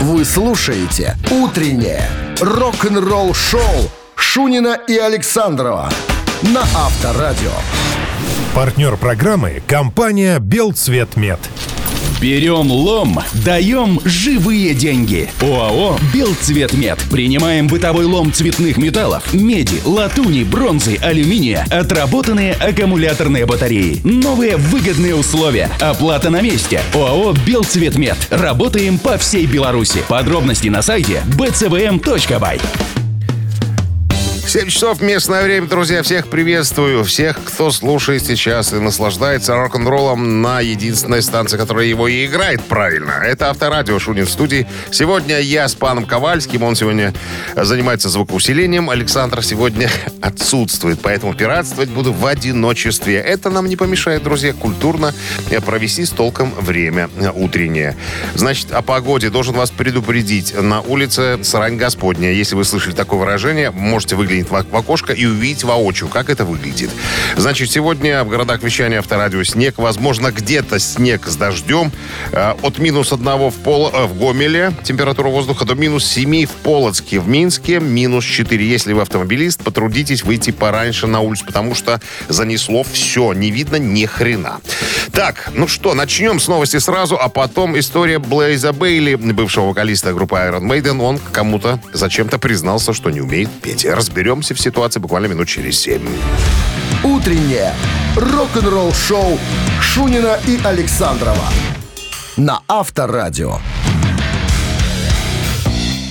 Вы слушаете «Утреннее рок-н-ролл-шоу» Шунина и Александрова на Авторадио. Партнер программы – компания «Белцветмет». Берем лом, даем живые деньги. ОАО «Белцветмет». Принимаем бытовой лом цветных металлов, меди, латуни, бронзы, алюминия, отработанные аккумуляторные батареи. Новые выгодные условия. Оплата на месте. ОАО «Белцветмет». Работаем по всей Беларуси. Подробности на сайте bcvm.by. 7 часов местное время, друзья. Всех приветствую. Всех, кто слушает сейчас и наслаждается рок-н-роллом на единственной станции, которая его и играет правильно. Это Авторадио Шунин в студии. Сегодня я с паном Ковальским. Он сегодня занимается звукоусилением. Александр сегодня отсутствует, поэтому пиратствовать буду в одиночестве. Это нам не помешает, друзья, культурно провести с толком время утреннее. Значит, о погоде должен вас предупредить. На улице срань господня. Если вы слышали такое выражение, можете выглядеть в окошко и увидеть воочию, как это выглядит. Значит, сегодня в городах вещания Авторадио снег. Возможно, где-то снег с дождем. Э, от минус одного в, Пол, э, в Гомеле температура воздуха до минус 7 в Полоцке. В Минске минус 4. Если вы автомобилист, потрудитесь выйти пораньше на улицу, потому что занесло все. Не видно ни хрена. Так, ну что, начнем с новости сразу, а потом история Блейза Бейли, бывшего вокалиста группы Iron Maiden. Он кому-то зачем-то признался, что не умеет петь. Разберемся в ситуации буквально минут через семь. Утреннее рок-н-ролл-шоу Шунина и Александрова на Авторадио.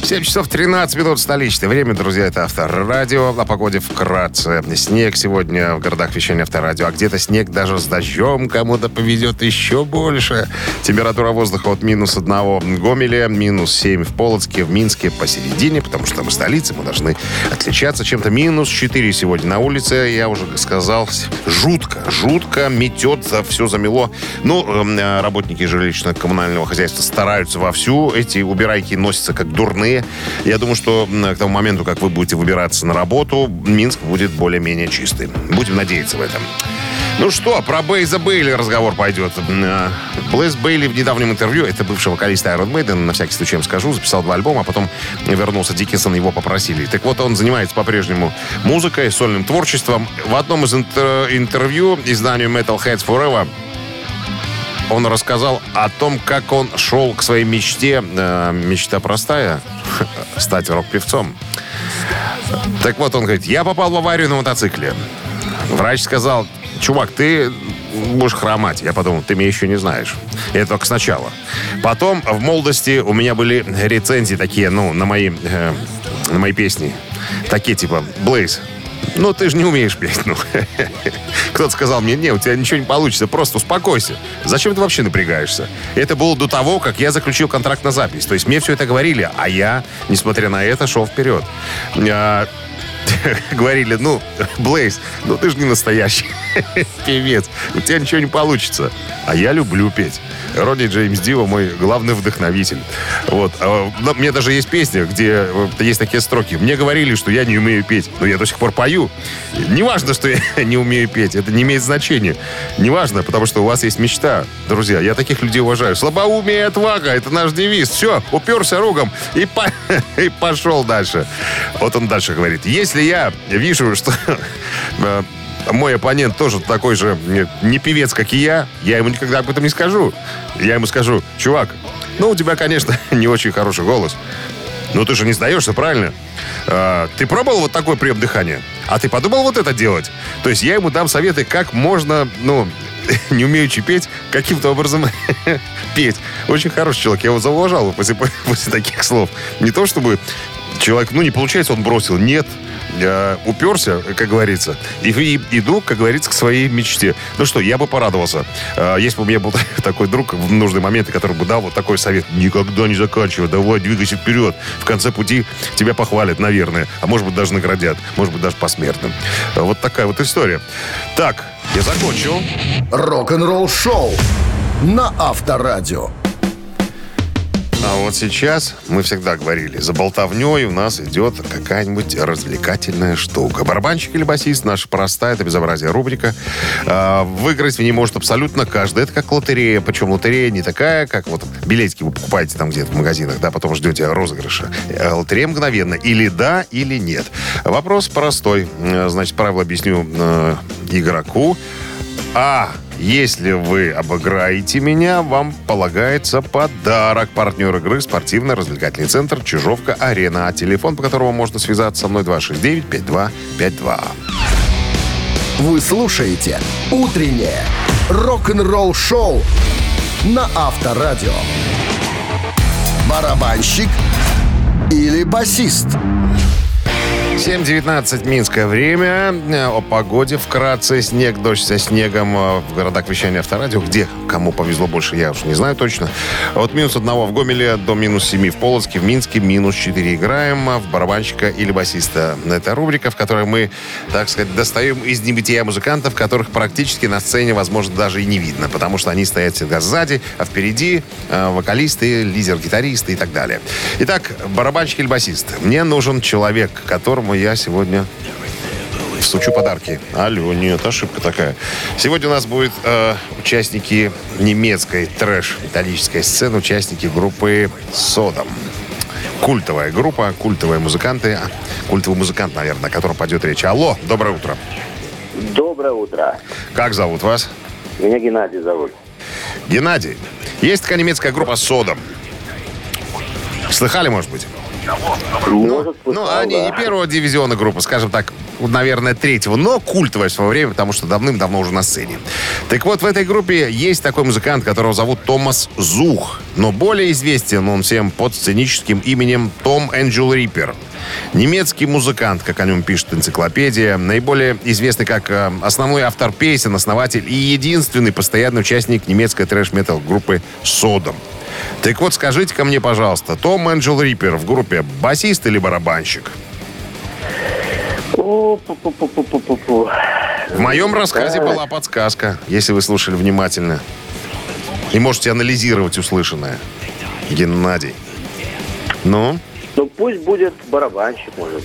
7 часов 13 минут столичное время, друзья, это Авторадио. О погоде вкратце. Снег сегодня в городах вещания Авторадио, а где-то снег даже с дождем кому-то повезет еще больше. Температура воздуха от минус 1 в Гомеле, минус 7 в Полоцке, в Минске посередине, потому что мы столица, мы должны отличаться чем-то. Минус 4 сегодня на улице, я уже сказал, жутко, жутко метет, все замело. Ну, э, работники жилищно-коммунального хозяйства стараются вовсю, эти убирайки носятся как дурные, я думаю, что к тому моменту, как вы будете выбираться на работу, Минск будет более-менее чистый. Будем надеяться в этом. Ну что, про Бейза Бейли разговор пойдет. Э, Блэз Бейли в недавнем интервью, это бывший вокалист Iron Maiden, на всякий случай им скажу, записал два альбома, а потом вернулся Диккенсон, его попросили. Так вот, он занимается по-прежнему музыкой, сольным творчеством. В одном из интер- интервью изданию Metal Heads Forever он рассказал о том, как он шел к своей мечте. Э, мечта простая — стать рок-певцом. Так вот, он говорит, я попал в аварию на мотоцикле. Врач сказал, чувак, ты будешь хромать. Я подумал, ты меня еще не знаешь. Это только сначала. Потом, в молодости, у меня были рецензии такие, ну, на мои, э, на мои песни. Такие типа, Блейз, ну, ты же не умеешь петь. Ну. Кто-то сказал мне, не, у тебя ничего не получится, просто успокойся. Зачем ты вообще напрягаешься? Это было до того, как я заключил контракт на запись. То есть мне все это говорили, а я, несмотря на это, шел вперед. А, говорили, ну, Блейз, ну ты же не настоящий певец, у тебя ничего не получится. А я люблю петь. Ронни Джеймс Дио мой главный вдохновитель. Вот. А, у даже есть песня, где э, есть такие строки. Мне говорили, что я не умею петь, но я до сих пор пою. Не важно, что я не умею петь, это не имеет значения. Не важно, потому что у вас есть мечта. Друзья, я таких людей уважаю. Слабоумие и отвага, это наш девиз. Все, уперся рогом и, по... и пошел дальше. Вот он дальше говорит. Если я вижу, что э, мой оппонент тоже такой же не певец, как и я, я ему никогда об этом не скажу. Я ему скажу, чувак, ну, у тебя, конечно, не очень хороший голос. Но ты же не сдаешься, правильно? А, ты пробовал вот такой прием дыхания? А ты подумал вот это делать? То есть я ему дам советы, как можно, ну, не умеючи петь, каким-то образом петь. Очень хороший человек. Я его зауважал после, после таких слов. Не то чтобы человек, ну, не получается, он бросил. Нет, я уперся, как говорится, и, и иду, как говорится, к своей мечте. Ну что, я бы порадовался. А, если бы у меня был такой друг в нужные моменты, который бы дал вот такой совет. Никогда не заканчивай, давай, двигайся вперед. В конце пути тебя похвалят, наверное. А может быть, даже наградят. Может быть, даже посмертно. Вот такая вот история. Так, я закончил. Рок-н-ролл шоу на Авторадио. А вот сейчас, мы всегда говорили, за болтовней у нас идет какая-нибудь развлекательная штука. Барабанщик или басист наша простая, это безобразие рубрика. А, выиграть в ней может абсолютно каждый. Это как лотерея. Причем лотерея не такая, как вот билетики вы покупаете там где-то в магазинах, да, потом ждете розыгрыша. Э, лотерея мгновенно. Или да, или нет. Вопрос простой. Э, значит, правила объясню э, игроку. А если вы обыграете меня, вам полагается подарок. Партнер игры спортивно-развлекательный центр «Чижовка-Арена». Телефон, по которому можно связаться со мной, 269-5252. Вы слушаете «Утреннее рок-н-ролл-шоу» на Авторадио. Барабанщик или басист? 7.19 Минское время. О погоде вкратце. Снег, дождь со снегом э, в городах вещания авторадио. Где кому повезло больше, я уж не знаю точно. От минус одного в Гомеле до минус 7 в Полоцке. В Минске минус 4 играем в барабанщика или басиста. Это рубрика, в которой мы, так сказать, достаем из небытия музыкантов, которых практически на сцене, возможно, даже и не видно. Потому что они стоят всегда сзади, а впереди э, вокалисты, лидер-гитаристы и так далее. Итак, барабанщик или басист. Мне нужен человек, которому которому я сегодня всучу подарки. Алло, нет, ошибка такая. Сегодня у нас будут э, участники немецкой трэш-металлической сцены, участники группы «Содом». Культовая группа, культовые музыканты. А, культовый музыкант, наверное, о котором пойдет речь. Алло, доброе утро. Доброе утро. Как зовут вас? Меня Геннадий зовут. Геннадий. Есть такая немецкая группа «Содом». Слыхали, может быть? Ну, слыхал, они не первого дивизиона группа, скажем так, наверное, третьего, но культовая в свое время, потому что давным-давно уже на сцене. Так вот, в этой группе есть такой музыкант, которого зовут Томас Зух, но более известен он всем под сценическим именем Том Энджел Риппер. Немецкий музыкант, как о нем пишет энциклопедия, наиболее известный как э, основной автор песен, основатель и единственный постоянный участник немецкой трэш-метал группы «Содом». Так вот, скажите-ка мне, пожалуйста, Том Энджел Риппер в группе басист или барабанщик? В моем рассказе была подсказка, если вы слушали внимательно. И можете анализировать услышанное. Геннадий. Ну? Ну, пусть будет барабанщик, может.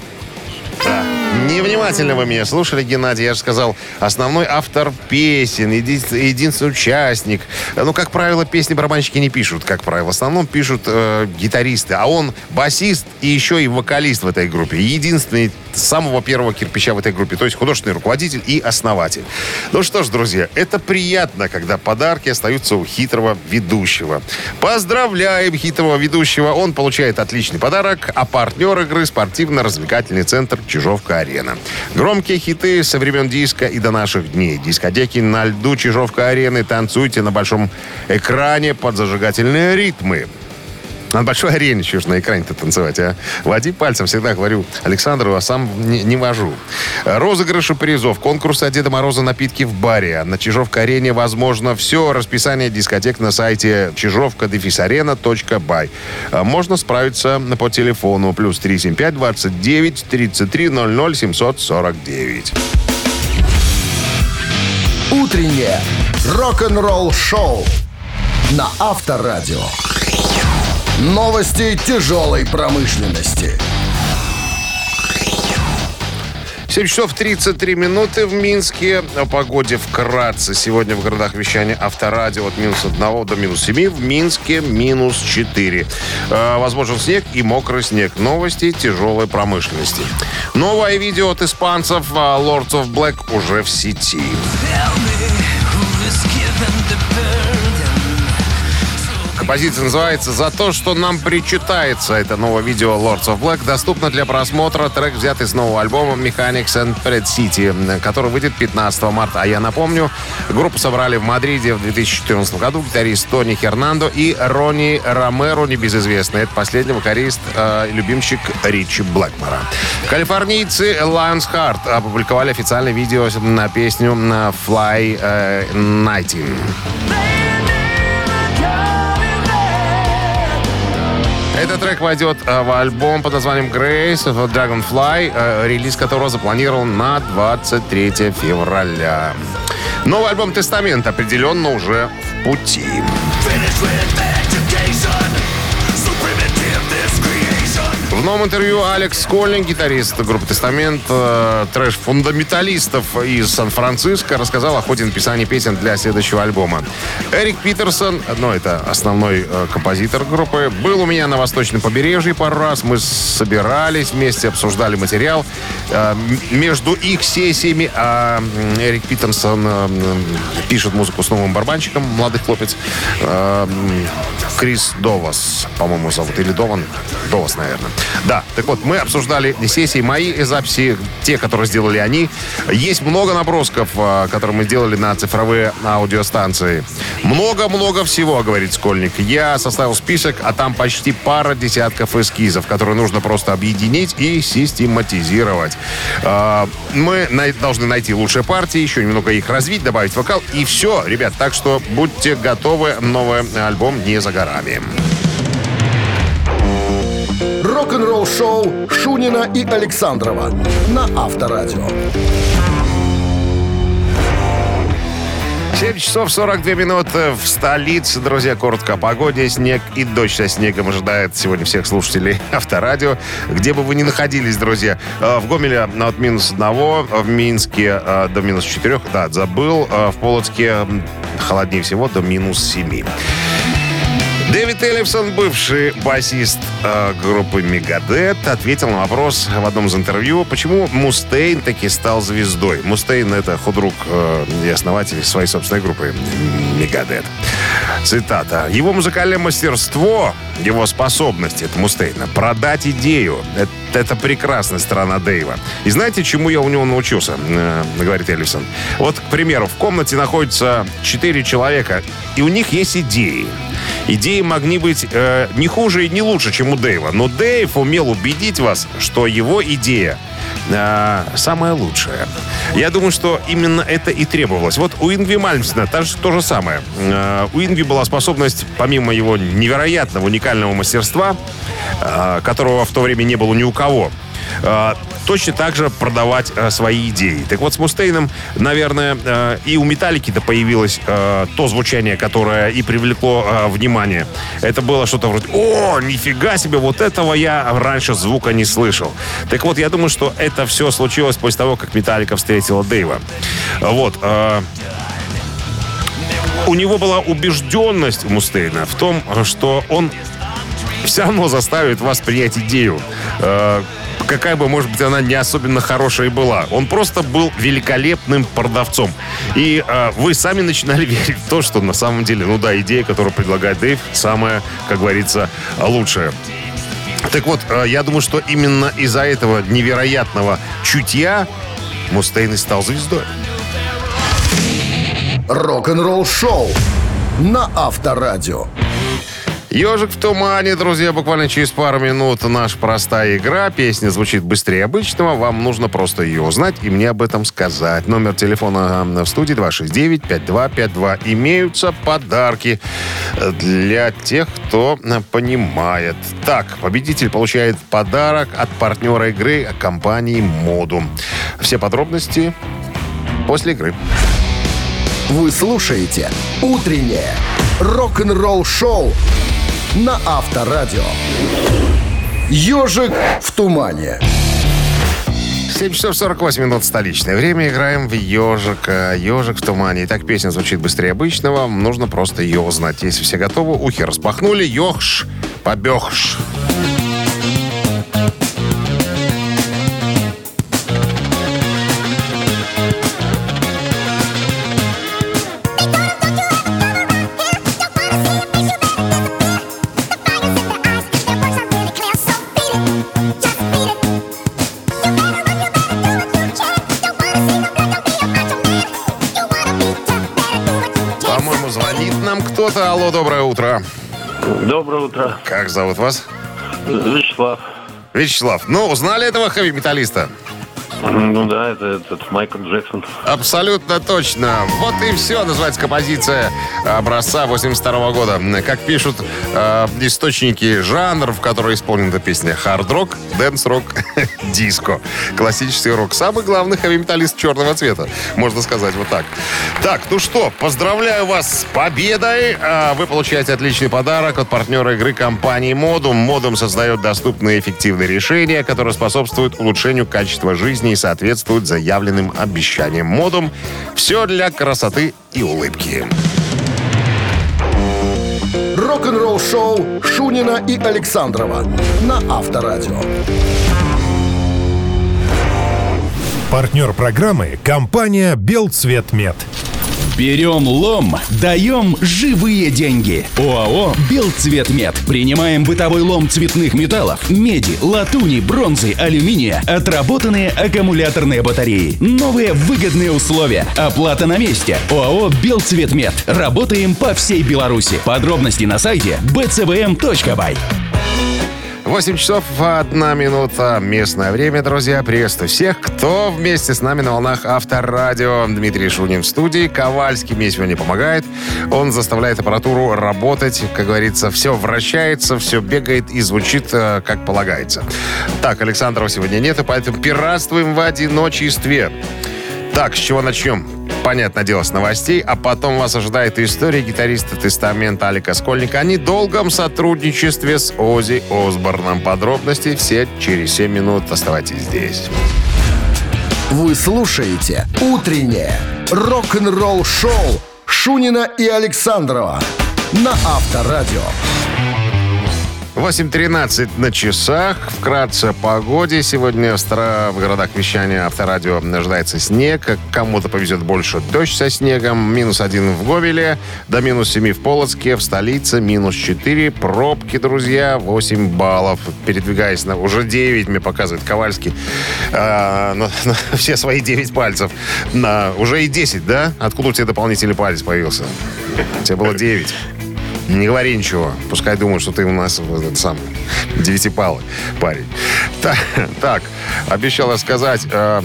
Невнимательно вы меня слушали, Геннадий. Я же сказал, основной автор песен, еди- единственный участник. Ну, как правило, песни барабанщики не пишут, как правило. В основном пишут э, гитаристы. А он басист и еще и вокалист в этой группе. Единственный самого первого кирпича в этой группе. То есть художественный руководитель и основатель. Ну что ж, друзья, это приятно, когда подарки остаются у хитрого ведущего. Поздравляем хитрого ведущего. Он получает отличный подарок. А партнер игры спортивно-развлекательный центр Чижовка-Арена. Громкие хиты со времен диска и до наших дней. Дискотеки на льду Чижовка-Арены. Танцуйте на большом экране под зажигательные ритмы. На большой арене ж на экране-то танцевать, а? Води пальцем, всегда говорю Александру, а сам не, не вожу. Розыгрыши призов, конкурсы от Деда Мороза напитки в баре. На Чижовка-арене возможно все. Расписание дискотек на сайте чижовка-арена.бай. А Можно справиться по телефону плюс 375 29 33 00 749. Утреннее рок-н-ролл-шоу на Авторадио. Новости тяжелой промышленности. 7 часов 33 минуты в Минске. О погоде вкратце. Сегодня в городах вещания Авторадио от минус 1 до минус 7. В Минске минус 4. Э, возможен снег и мокрый снег. Новости тяжелой промышленности. Новое видео от испанцев э, Lords of Black уже в сети. Композиция называется «За то, что нам причитается». Это новое видео Lords of Black. Доступно для просмотра. Трек взят из нового альбома Mechanics and Pred City, который выйдет 15 марта. А я напомню, группу собрали в Мадриде в 2014 году гитарист Тони Хернандо и Ронни Ромеро, небезызвестный. Это последний вокалист э, любимчик Ричи Блэкмора. Калифорнийцы Lions Heart опубликовали официальное видео на песню на Fly э, Nighting. Этот трек войдет э, в альбом под названием Grace of Dragonfly, э, релиз которого запланирован на 23 февраля. Новый альбом «Тестамент» определенно уже в пути. Новом интервью Алекс Скольник, гитарист группы «Тестамент», э, трэш-фундаменталистов из Сан-Франциско, рассказал о ходе написания песен для следующего альбома. Эрик Питерсон, ну, это основной э, композитор группы, был у меня на восточном побережье пару раз. Мы собирались вместе, обсуждали материал. Э, между их сессиями м, Эрик Питерсон э, пишет музыку с новым барабанщиком, молодой хлопец. Э, Крис Довас, по-моему, зовут. Или Дован? Довас, наверное. Да, так вот, мы обсуждали сессии мои записи, те, которые сделали они. Есть много набросков, а, которые мы сделали на цифровые аудиостанции. Много-много всего, говорит Скольник. Я составил список, а там почти пара десятков эскизов, которые нужно просто объединить и систематизировать. А, Мы должны найти лучшие партии, еще немного их развить, добавить вокал, и все, ребят. Так что будьте готовы, новый альбом не за горами. Рок-н-ролл шоу Шунина и Александрова на Авторадио. 7 часов 42 минуты в столице. Друзья, коротко о погоде. Снег и дождь со снегом ожидает сегодня всех слушателей Авторадио. Где бы вы ни находились, друзья. Э, В Гомеле от минус 1, в Минске э, до минус 4. Да, забыл. Э, В Полоцке холоднее всего до минус 7. Дэвид Эллифсон, бывший басист э, группы Мегадет, ответил на вопрос в одном из интервью, почему Мустейн таки стал звездой. Мустейн — это худрук э, и основатель своей собственной группы Мегадет. Цитата. «Его музыкальное мастерство, его способность, это Мустейна, продать идею. Это, это прекрасная сторона Дэйва. И знаете, чему я у него научился?» э, говорит Эллифсон. Вот, к примеру, в комнате находится четыре человека, и у них есть идеи. Идеи могли быть э, не хуже и не лучше, чем у Дэйва. Но Дэйв умел убедить вас, что его идея э, самая лучшая. Я думаю, что именно это и требовалось. Вот у Ингви Мальмсена то, же- то же самое. Э, у Ингви была способность, помимо его невероятного, уникального мастерства, э, которого в то время не было ни у кого, э, точно так же продавать э, свои идеи. Так вот, с Мустейном, наверное, э, и у Металлики-то появилось э, то звучание, которое и привлекло э, внимание. Это было что-то вроде «О, нифига себе, вот этого я раньше звука не слышал». Так вот, я думаю, что это все случилось после того, как Металлика встретила Дэйва. Вот. э, у него была убежденность Мустейна в том, что он все равно заставит вас принять идею. Какая бы, может быть, она не особенно хорошая была. Он просто был великолепным продавцом. И э, вы сами начинали верить в то, что на самом деле, ну да, идея, которую предлагает Дэйв, самая, как говорится, лучшая. Так вот, э, я думаю, что именно из-за этого невероятного чутья Мустейн и стал звездой. Рок-н-ролл шоу на Авторадио. Ежик в тумане, друзья, буквально через пару минут наша простая игра. Песня звучит быстрее обычного. Вам нужно просто ее узнать и мне об этом сказать. Номер телефона э, в студии 269-5252. Имеются подарки для тех, кто э, понимает. Так, победитель получает подарок от партнера игры компании «Моду». Все подробности после игры. Вы слушаете «Утреннее рок-н-ролл-шоу» на Авторадио. «Ежик в тумане». 7 часов 48 минут столичное время. Играем в ежика. Ежик в тумане. Итак, песня звучит быстрее обычного. Нужно просто ее узнать. Если все готовы, ухи распахнули. Ехш, побегш. Кто-то. Алло, доброе утро. Доброе утро. Как зовут вас? Вячеслав. Вячеслав. Ну, узнали этого хэви-металлиста? Ну да, это этот Майкл Джексон. Абсолютно точно. Вот и все, называется композиция образца 82 года. Как пишут э, источники жанр, в который исполнена эта песня. Хард-рок, дэнс-рок, диско. Классический рок. Самый главный хэви-металлист черного цвета, можно сказать вот так. Так, ну что, поздравляю вас с победой. А, Вы получаете отличный подарок от партнера игры компании Модум. Модум создает доступные эффективные решения, которые способствуют улучшению качества жизни и соответствуют заявленным обещаниям. Модум – все для красоты и улыбки. Рок-н-ролл шоу Шунина и Александрова на Авторадио. Партнер программы – компания «Белцветмет». Берем лом, даем живые деньги. ОАО «Белцветмет». Принимаем бытовой лом цветных металлов, меди, латуни, бронзы, алюминия, отработанные аккумуляторные батареи. Новые выгодные условия. Оплата на месте. ОАО «Белцветмет». Работаем по всей Беларуси. Подробности на сайте bcvm.by. 8 часов 1 минута. Местное время, друзья. Приветствую всех, кто вместе с нами на волнах Авторадио. Дмитрий Шунин в студии. Ковальский мне сегодня помогает. Он заставляет аппаратуру работать. Как говорится, все вращается, все бегает и звучит, э, как полагается. Так, Александрова сегодня нет, и поэтому пиратствуем в одиночестве. Так, с чего начнем? Понятное дело, с новостей, а потом вас ожидает история гитариста Тестамента Алика Скольника о недолгом сотрудничестве с Ози Осборном. Подробности все через 7 минут. Оставайтесь здесь. Вы слушаете «Утреннее рок-н-ролл-шоу» Шунина и Александрова на Авторадио. 8.13 на часах. Вкратце о погоде. Сегодня в, городах вещания авторадио ожидается снег. Кому-то повезет больше дождь со снегом. Минус один в Говеле. До минус 7 в Полоцке. В столице минус 4. Пробки, друзья, 8 баллов. Передвигаясь на... Уже 9 мне показывает Ковальский. На- на все свои 9 пальцев. На, уже и 10, да? Откуда у тебя дополнительный палец появился? У тебя было 9. Не говори ничего. Пускай думают, что ты у нас этот самый девятипалый парень. Так, так обещал рассказать э,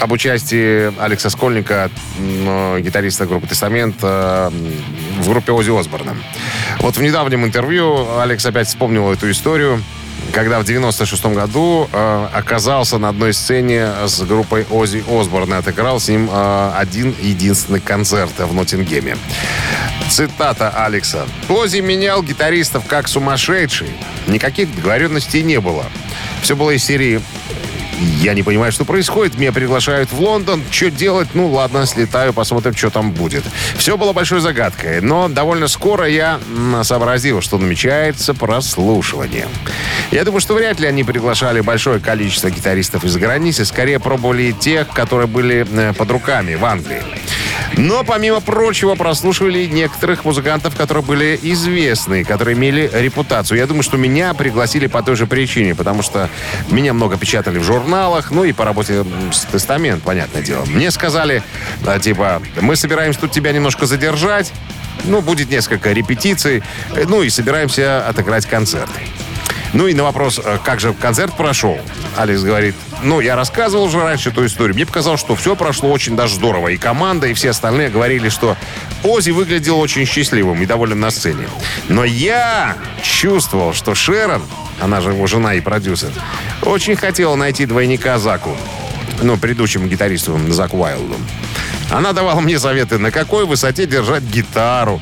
об участии Алекса Скольника, э, гитариста группы «Тестамент», э, в группе Ози Осборна. Вот в недавнем интервью Алекс опять вспомнил эту историю, когда в 96 году э, оказался на одной сцене с группой Ози Осборна. Отыграл с ним э, один единственный концерт в Ноттингеме. Цитата Алекса. «Ози менял гитаристов как сумасшедший. Никаких договоренностей не было. Все было из серии я не понимаю, что происходит. Меня приглашают в Лондон. Что делать? Ну, ладно, слетаю, посмотрим, что там будет. Все было большой загадкой. Но довольно скоро я сообразил, что намечается прослушивание. Я думаю, что вряд ли они приглашали большое количество гитаристов из границы. Скорее пробовали тех, которые были э, под руками в Англии. Но, помимо прочего, прослушивали некоторых музыкантов, которые были известны, которые имели репутацию. Я думаю, что меня пригласили по той же причине, потому что меня много печатали в журналах, ну и по работе с Тестамент, понятное дело. Мне сказали, а, типа, мы собираемся тут тебя немножко задержать, ну, будет несколько репетиций, э, ну и собираемся отыграть концерт. Ну и на вопрос, э, как же концерт прошел, Алекс говорит, ну, я рассказывал уже раньше эту историю. Мне показалось, что все прошло очень даже здорово. И команда, и все остальные говорили, что Ози выглядел очень счастливым и довольным на сцене. Но я чувствовал, что Шерон, она же его жена и продюсер, очень хотела найти двойника Заку. Ну, предыдущему гитаристу Заку Уайлду. Она давала мне советы, на какой высоте держать гитару,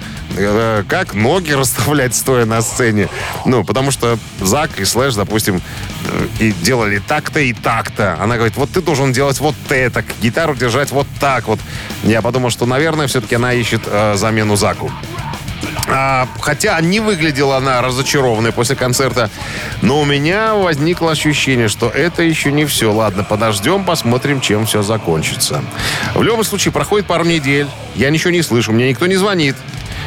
как ноги расставлять, стоя на сцене. Ну, потому что Зак и Слэш, допустим, э, и делали так-то и так-то. Она говорит, вот ты должен делать вот это, гитару держать вот так вот. Я подумал, что, наверное, все-таки она ищет э, замену Заку. А, хотя не выглядела она разочарованной после концерта, но у меня возникло ощущение, что это еще не все. Ладно, подождем, посмотрим, чем все закончится. В любом случае, проходит пару недель, я ничего не слышу, мне никто не звонит.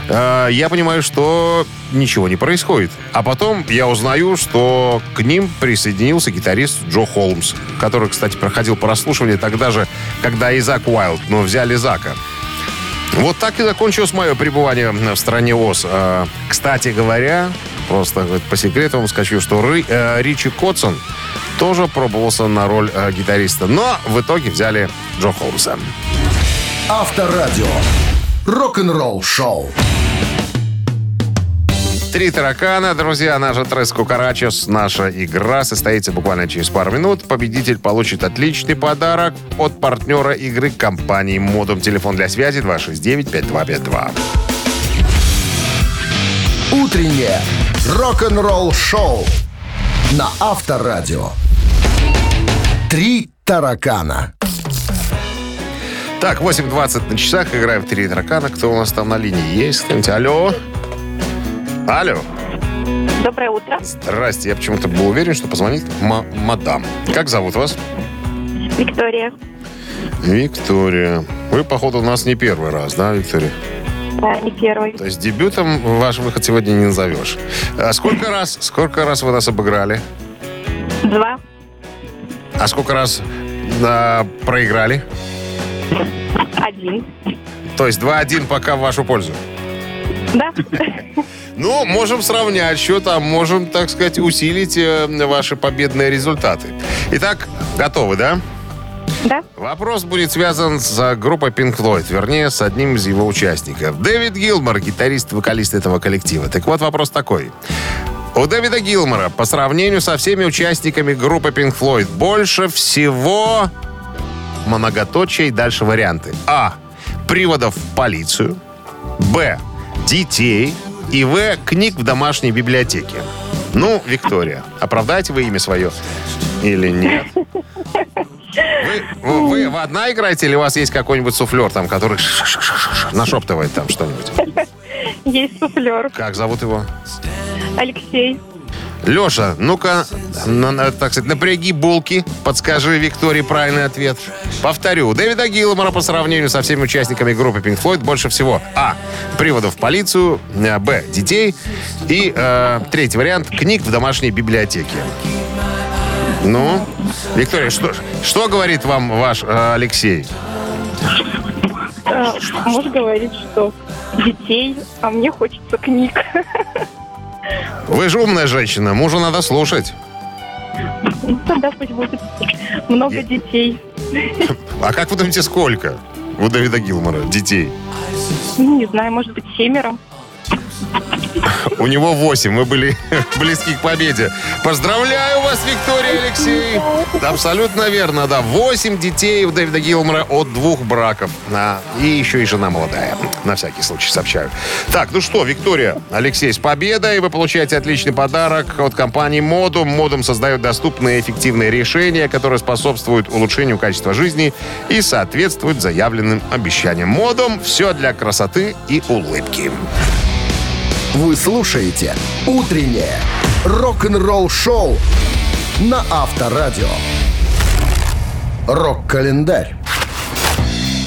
А, я понимаю, что ничего не происходит. А потом я узнаю, что к ним присоединился гитарист Джо Холмс, который, кстати, проходил прослушивание тогда же, когда и Зак Уайлд, но взяли Зака. Вот так и закончилось мое пребывание в стране ОС. А, Кстати говоря, просто по секрету вам скажу, что Ры- э, Ричи Котсон тоже пробовался на роль э, гитариста. Но в итоге взяли Джо Холмса. Авторадио. Рок-н-ролл шоу. Три таракана, друзья, наша Трес Кукарачес. Наша игра состоится буквально через пару минут. Победитель получит отличный подарок от партнера игры компании Модум. Телефон для связи 269-5252. Утреннее рок-н-ролл-шоу на Авторадио. Три таракана. Так, 8.20 на часах. Играем в три таракана. Кто у нас там на линии есть? Кто-нибудь? Алло? Алло? Доброе утро. Здрасте. Я почему-то был уверен, что позвонит ма- мадам. Как зовут вас? Виктория. Виктория. Вы, походу, у нас не первый раз, да, Виктория? Да, не первый. То есть дебютом ваш выход сегодня не назовешь. А сколько раз, сколько раз вы нас обыграли? Два. А сколько раз а, проиграли? Один. То есть 2-1 пока в вашу пользу. Да? Ну, можем сравнять счет, а можем, так сказать, усилить э, ваши победные результаты. Итак, готовы, да? Да? Вопрос будет связан с э, группой Pink Floyd, вернее, с одним из его участников. Дэвид Гилмор, гитарист вокалист этого коллектива. Так вот, вопрос такой. У Дэвида Гилмора по сравнению со всеми участниками группы Pink Floyd больше всего многоточие и дальше варианты. А. Приводов в полицию. Б. Детей. И В. Книг в домашней библиотеке. Ну, Виктория, оправдайте вы имя свое или нет? Вы, вы, вы- вы одна играете или у вас есть какой-нибудь суфлер там, который ш-ш-ш-ш-ш нашептывает там что-нибудь? Есть суфлер. Как зовут его? Алексей. Леша, ну-ка, так сказать, напряги булки, подскажи Виктории правильный ответ. Повторю, Дэвида Гилмора по сравнению со всеми участниками группы Pink Floyd больше всего А. Приводов в полицию, э, Б. Детей и э, третий вариант книг в домашней библиотеке. Ну, Виктория, что, что говорит вам ваш э, Алексей? Э, Муж говорит, что детей, а мне хочется книг. Вы же умная женщина, мужу надо слушать. Тогда пусть будет много детей. А как вы думаете, сколько у Дэвида Гилмора детей? Ну, Не знаю, может быть, семеро. У него 8. Вы были близки к победе. Поздравляю вас, Виктория Алексей. Абсолютно верно, да. 8 детей у Дэвида Гилмора от двух браков. А, и еще и жена молодая. На всякий случай сообщаю. Так, ну что, Виктория, Алексей, с победой. Вы получаете отличный подарок от компании Модум. Модум создает доступные и эффективные решения, которые способствуют улучшению качества жизни и соответствуют заявленным обещаниям. Модум – все для красоты и улыбки. Вы слушаете «Утреннее рок-н-ролл-шоу» на Авторадио. Рок-календарь.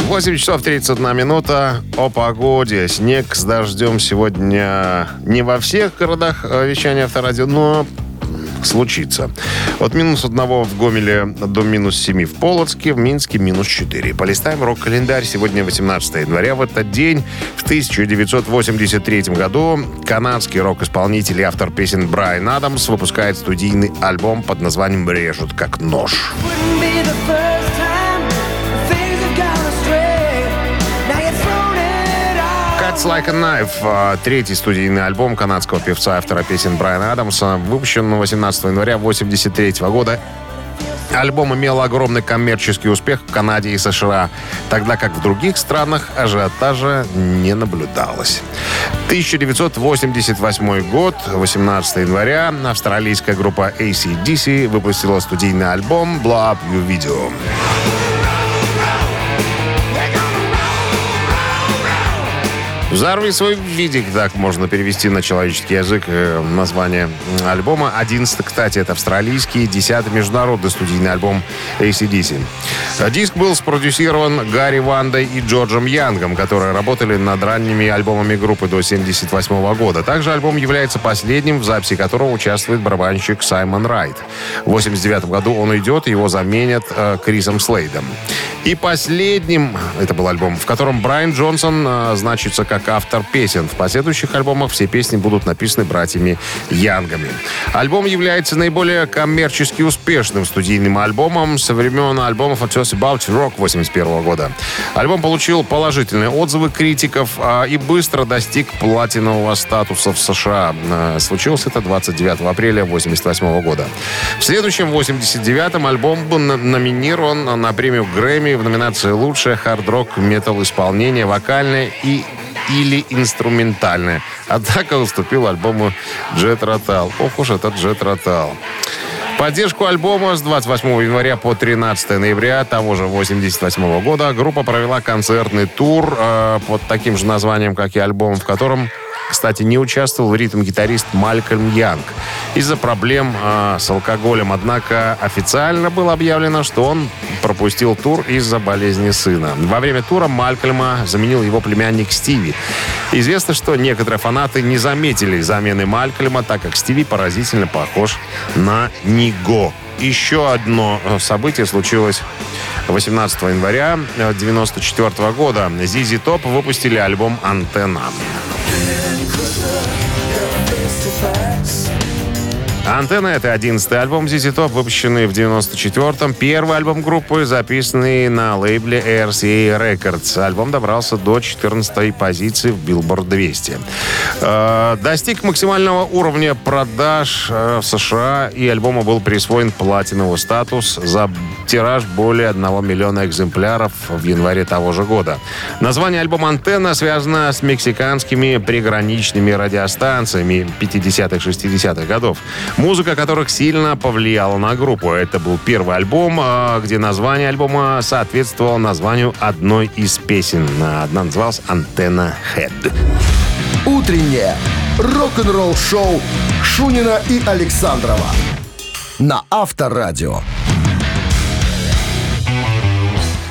8 часов 31 минута о погоде. Снег с дождем сегодня не во всех городах э, вещания авторадио, но случится. От минус 1 в Гомеле до минус 7 в Полоцке, в Минске минус 4. Полистаем рок-календарь. Сегодня 18 января. В этот день, в 1983 году, канадский рок-исполнитель и автор песен Брайан Адамс выпускает студийный альбом под названием «Режут как нож». Cuts Like a Knife, а, третий студийный альбом канадского певца автора песен Брайана Адамса, выпущен 18 января 1983 года. Альбом имел огромный коммерческий успех в Канаде и США, тогда как в других странах ажиотажа не наблюдалось. 1988 год, 18 января, австралийская группа ACDC выпустила студийный альбом «Blow Up Your Video». «Взорви свой видик», так можно перевести на человеческий язык э, название альбома. 11 кстати, это австралийский, 10 международный студийный альбом ACDC. Диск был спродюсирован Гарри Вандой и Джорджем Янгом, которые работали над ранними альбомами группы до 1978 года. Также альбом является последним, в записи которого участвует барабанщик Саймон Райт. В 1989 году он уйдет, его заменят э, Крисом Слейдом. И последним, это был альбом, в котором Брайан Джонсон э, значится как как автор песен. В последующих альбомах все песни будут написаны братьями Янгами. Альбом является наиболее коммерчески успешным студийным альбомом со времен альбомов от Just About Rock 81 года. Альбом получил положительные отзывы критиков а, и быстро достиг платинового статуса в США. А, Случилось это 29 апреля 88 года. В следующем 89-м альбом был номинирован на премию Грэмми в номинации «Лучшее хард-рок метал исполнение, вокальное и или инструментальное. Однако уступил альбому Джет Ротал. Ох уж этот Джет Ротал. Поддержку альбома с 28 января по 13 ноября того же 88 года группа провела концертный тур э, под таким же названием, как и альбом, в котором, кстати, не участвовал ритм-гитарист Малькольм Янг из-за проблем э, с алкоголем. Однако официально было объявлено, что он пропустил тур из-за болезни сына. Во время тура Малькольма заменил его племянник Стиви. Известно, что некоторые фанаты не заметили замены Малькольма, так как Стиви поразительно похож на Ниго. Еще одно э, событие случилось 18 января 1994 года. ZZ Топ выпустили альбом «Антенна». «Антенна» — это 11-й альбом ZZ Top, выпущенный в 94-м. Первый альбом группы, записанный на лейбле RCA Records. Альбом добрался до 14-й позиции в Billboard 200. Э, достиг максимального уровня продаж э, в США, и альбому был присвоен платиновый статус за тираж более 1 миллиона экземпляров в январе того же года. Название альбома «Антенна» связано с мексиканскими приграничными радиостанциями 50-х, 60-х годов, музыка которых сильно повлияла на группу. Это был первый альбом, а, где название альбома соответствовало названию одной из песен. Одна называлась «Антенна Head». Утреннее рок-н-ролл-шоу Шунина и Александрова на Авторадио.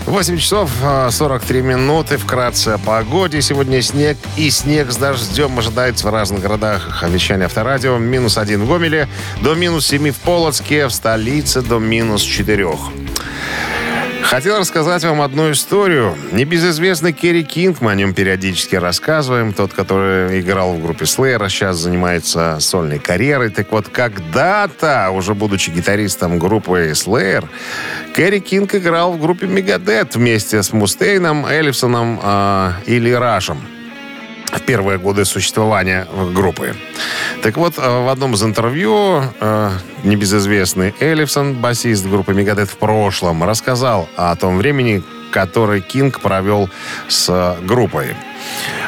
8 часов а, 43 минуты. Вкратце о погоде. Сегодня снег и снег с дождем ожидается в разных городах. Вещание авторадио. Минус 1 в Гомеле, до минус 7 в Полоцке, в столице до минус 4. Хотел рассказать вам одну историю. Небезызвестный Керри Кинг, о нем периодически рассказываем. Тот, который играл в группе Slayer, а сейчас занимается сольной карьерой. Так вот, когда-то, уже будучи гитаристом группы Slayer, Керри Кинг играл в группе Megadeth вместе с Мустейном, Эллефсоном э, Ли Рашем в первые годы существования группы. Так вот, э, в одном из интервью э, небезызвестный Эллефсон, басист группы Megadeth в прошлом, рассказал о том времени, который Кинг провел с э, группой.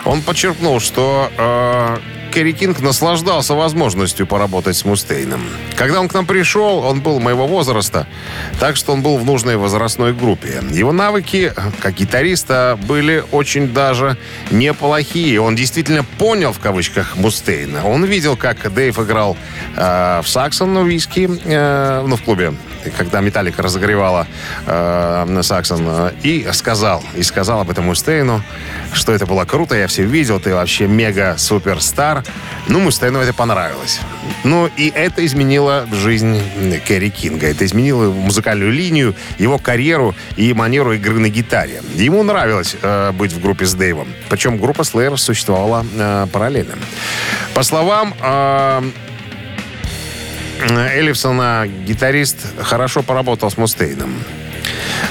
Он подчеркнул, что э, Керри Кинг наслаждался возможностью поработать с Мустейном. Когда он к нам пришел, он был моего возраста, так что он был в нужной возрастной группе. Его навыки как гитариста были очень даже неплохие. Он действительно понял, в кавычках, Мустейна. Он видел, как Дэйв играл э, в Саксон, ну, виски, э, ну, в клубе, когда Металлика разогревала э, Саксон, э, и сказал, и сказал об этом Мустейну, что это было круто, я все видел, ты вообще мега-суперстар. Ну, Мустейну это понравилось. Ну, и это изменило жизнь Керри Кинга. Это изменило музыкальную линию, его карьеру и манеру игры на гитаре. Ему нравилось э, быть в группе с Дэйвом. Причем группа Slayer существовала э, параллельно. По словам э, Эллифсона, гитарист, хорошо поработал с Мустейном.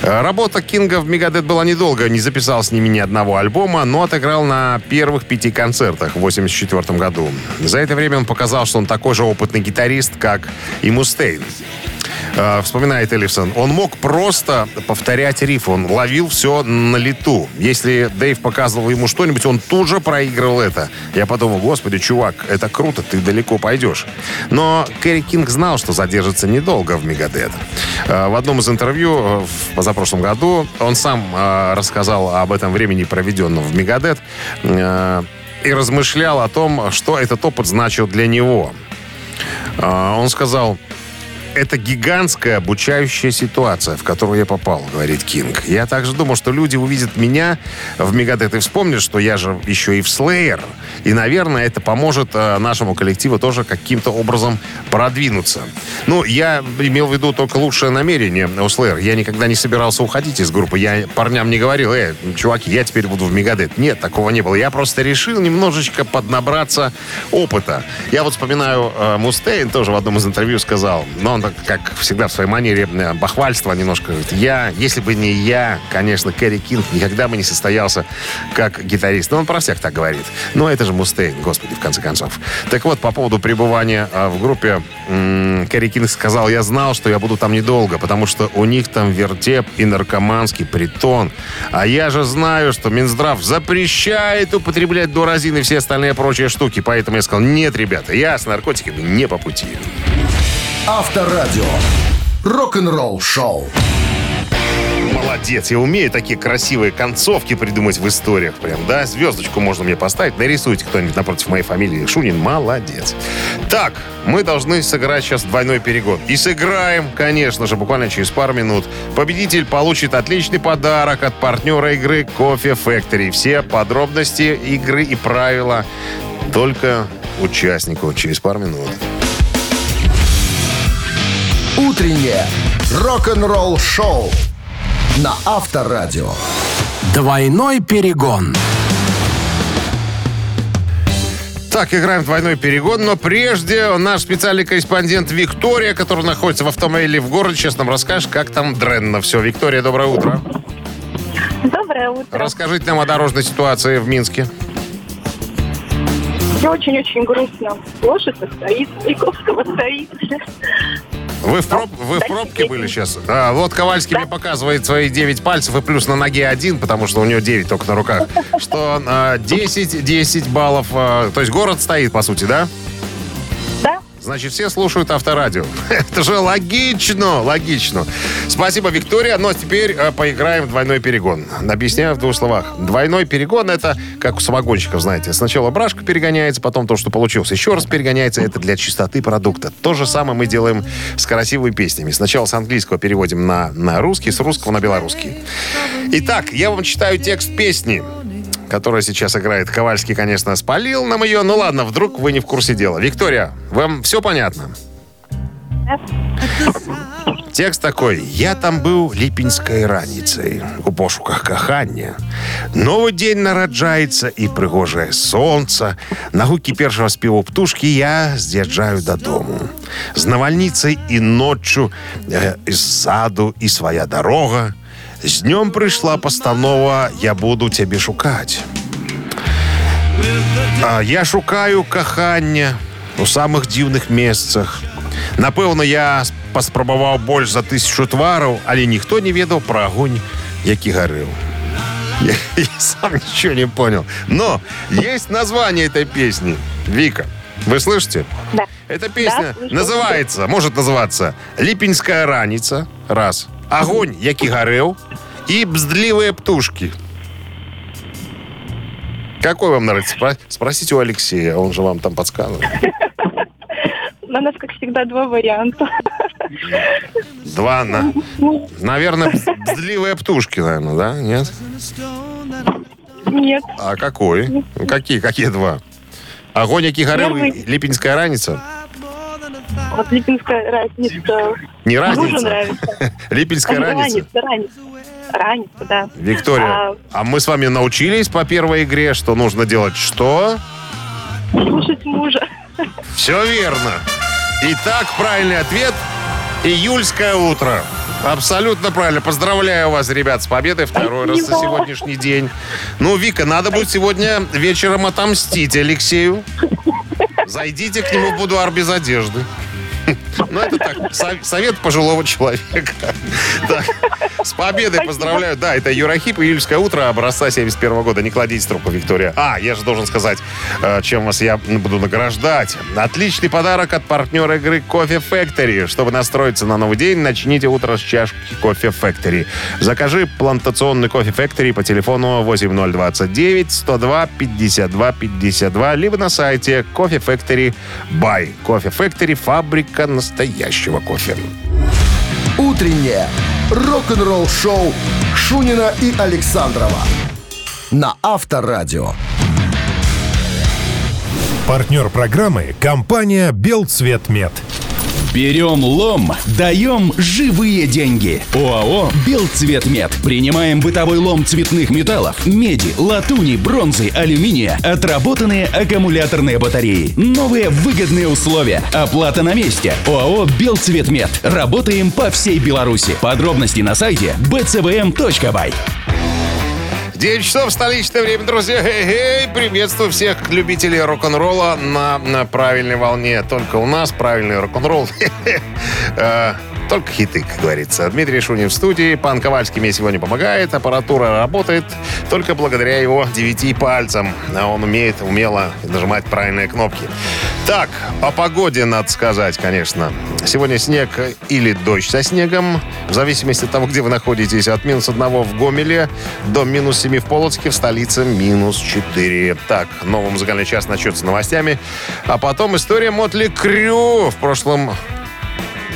Э, Работа Кинга в Мегадет была недолго, не записал с ними ни одного альбома, но отыграл на первых пяти концертах в 1984 году. За это время он показал, что он такой же опытный гитарист, как и Мустейн. Э, Вспоминает Эллифсон, он мог просто повторять риф, он ловил все на лету. Если Дэйв показывал ему что-нибудь, он тут же проигрывал это. Я подумал, господи, чувак, это круто, ты далеко пойдешь. Но Кэрри Кинг знал, что задержится недолго в Мегадет. Э, В одном из интервью э, в позапрошлом году он сам э, рассказал об этом времени, проведенном в Мегадет, э, и размышлял о том, что этот опыт значил для него. Он сказал, это гигантская обучающая ситуация, в которую я попал, говорит Кинг. Я также думал, что люди увидят меня в Мегадет и вспомнят, что я же еще и в Slayer. И, наверное, это поможет э, нашему коллективу тоже каким-то образом продвинуться. Ну, я имел в виду только лучшее намерение у Slayer. Я никогда не собирался уходить из группы. Я парням не говорил, э, чуваки, я теперь буду в Мегадет. Нет, такого не было. Я просто решил немножечко поднабраться опыта. Я вот вспоминаю, э, Мустейн тоже в одном из интервью сказал, но он, как всегда, в своей манере э, бахвальства немножко я, если бы не я, конечно, Керри Кинг никогда бы не состоялся как гитарист. Ну, он про всех так говорит. Но это же Мустейн, господи, в конце концов. Так вот, по поводу пребывания э, в группе, Керри Кинг сказал, я знал, что я буду там недолго, потому что у них там вертеп и наркоманский притон. А я же знаю, что Минздрав запрещает употреблять дуразин и все остальные прочие штуки. Поэтому я сказал, нет, ребята, я с наркотиками не по пути. Авторадио. Рок-н-ролл шоу. Молодец, я умею такие красивые концовки придумать в историях. Прям, да, звездочку можно мне поставить. Нарисуйте кто-нибудь напротив моей фамилии. Шунин, молодец. Так, мы должны сыграть сейчас двойной перегон. И сыграем, конечно же, буквально через пару минут. Победитель получит отличный подарок от партнера игры Coffee Factory. Все подробности игры и правила только участнику через пару минут. Утреннее рок-н-ролл шоу на Авторадио. Двойной перегон. Так, играем в двойной перегон, но прежде наш специальный корреспондент Виктория, который находится в автомобиле в городе, сейчас нам расскажет, как там дренно все. Виктория, доброе утро. Доброе утро. Расскажите нам о дорожной ситуации в Минске. Все очень-очень грустно. Лошадь стоит, Маяковского стоит. Вы в, проб- вы в пробке были сейчас? А, вот Ковальский мне показывает свои 9 пальцев и плюс на ноге один, потому что у него 9 только на руках. Что а, 10, 10 баллов. а, то есть город стоит, по сути, да? Значит, все слушают авторадио. Это же логично, логично. Спасибо, Виктория. Но теперь э, поиграем в двойной перегон. Объясняю в двух словах. Двойной перегон это как у самогонщиков, знаете. Сначала брашка перегоняется, потом то, что получилось, еще раз перегоняется. Это для чистоты продукта. То же самое мы делаем с красивыми песнями. Сначала с английского переводим на, на русский, с русского на белорусский. Итак, я вам читаю текст песни которая сейчас играет. Ковальский, конечно, спалил нам ее. Ну ладно, вдруг вы не в курсе дела. Виктория, вам все понятно? Текст такой. Я там был ліпінськай раніцай у пошуках кахання. Новый день нараджаецца і прыгожае сонца. На гукі першага спеву птушкі я з'язджаю дадому. З навальніцай і ноччу э, з саду і свая дарога. З днём прыйшла пастанова «Я буду цябе шукаць». А, я шукаю кахання у самых дзіўных месцах. Напэўна, я с- паспрабаваў больш за тысячу твараў, але ніхто не ведаў пра агонь, які гарэў. Я, я сам ничего не понял. Но есть название этой песни. Вика, вы слышите? Да. Эта песня слышу. называется, может называться «Липинская раница». Раз. «Огонь, які гарэў» и «Бздливые птушки». Какой вам нравится? Спро- Спросите у Алексея, он же вам там подсказывает. У нас, как всегда, два варианта. Два на... Наверное, бздливые птушки, наверное, да? Нет? Нет. А какой? Ну, Какие, какие два? Огонь, які гарэў и Первый. Липинская раница? Вот липинская разница. Не Мужу разница? нравится. Липинская раница? Раница, раница. Раница, да. Виктория, А- а мы с вами научились по первой игре, что нужно делать что? Слушать мужа. Все верно. Итак, правильный ответ – июльское утро. Абсолютно правильно. Поздравляю вас, ребят, с победой второй раз за Спасибо. сегодняшний день. Ну, Вика, надо будет сегодня вечером отомстить Алексею. Зайдите к нему в будуар без одежды. Ну, это так, со- совет пожилого человека. Так, с победой поздравляю. Да, это Юрахип, июльское утро, образца 71 года. Не кладите трубку, Виктория. А, я же должен сказать, э, чем вас я буду награждать. Отличный подарок от партнера игры Кофе Factory. Чтобы настроиться на новый день, начните утро с чашки Кофе Factory. Закажи плантационный Кофе Factory по телефону 8029 102 52 52, либо на сайте Coffee Factory Buy. Coffee Factory – фабрика чашечка настоящего кофе. Утреннее рок-н-ролл-шоу Шунина и Александрова на Авторадио. Партнер программы – компания «Белцветмет». Берем лом, даем живые деньги. ОАО «Белцветмет». Принимаем бытовой лом цветных металлов, меди, латуни, бронзы, алюминия, отработанные аккумуляторные батареи. Новые выгодные условия. Оплата на месте. ОАО «Белцветмет». Работаем по всей Беларуси. Подробности на сайте bcvm.by. 9 часов столичное время, друзья. Эй, приветствую всех любителей рок-н-ролла на, на правильной волне. Только у нас правильный рок-н-ролл. Только хиты, как говорится. Дмитрий Шунин в студии. Пан Ковальский мне сегодня помогает. Аппаратура работает только благодаря его девяти пальцам. А он умеет умело нажимать правильные кнопки. Так, о погоде надо сказать, конечно. Сегодня снег или дождь со снегом, в зависимости от того, где вы находитесь. От минус одного в Гомеле до минус 7 в Полоцке, в столице минус 4. Так, новый музыкальный час начнется новостями. А потом история Мотли Крю. В прошлом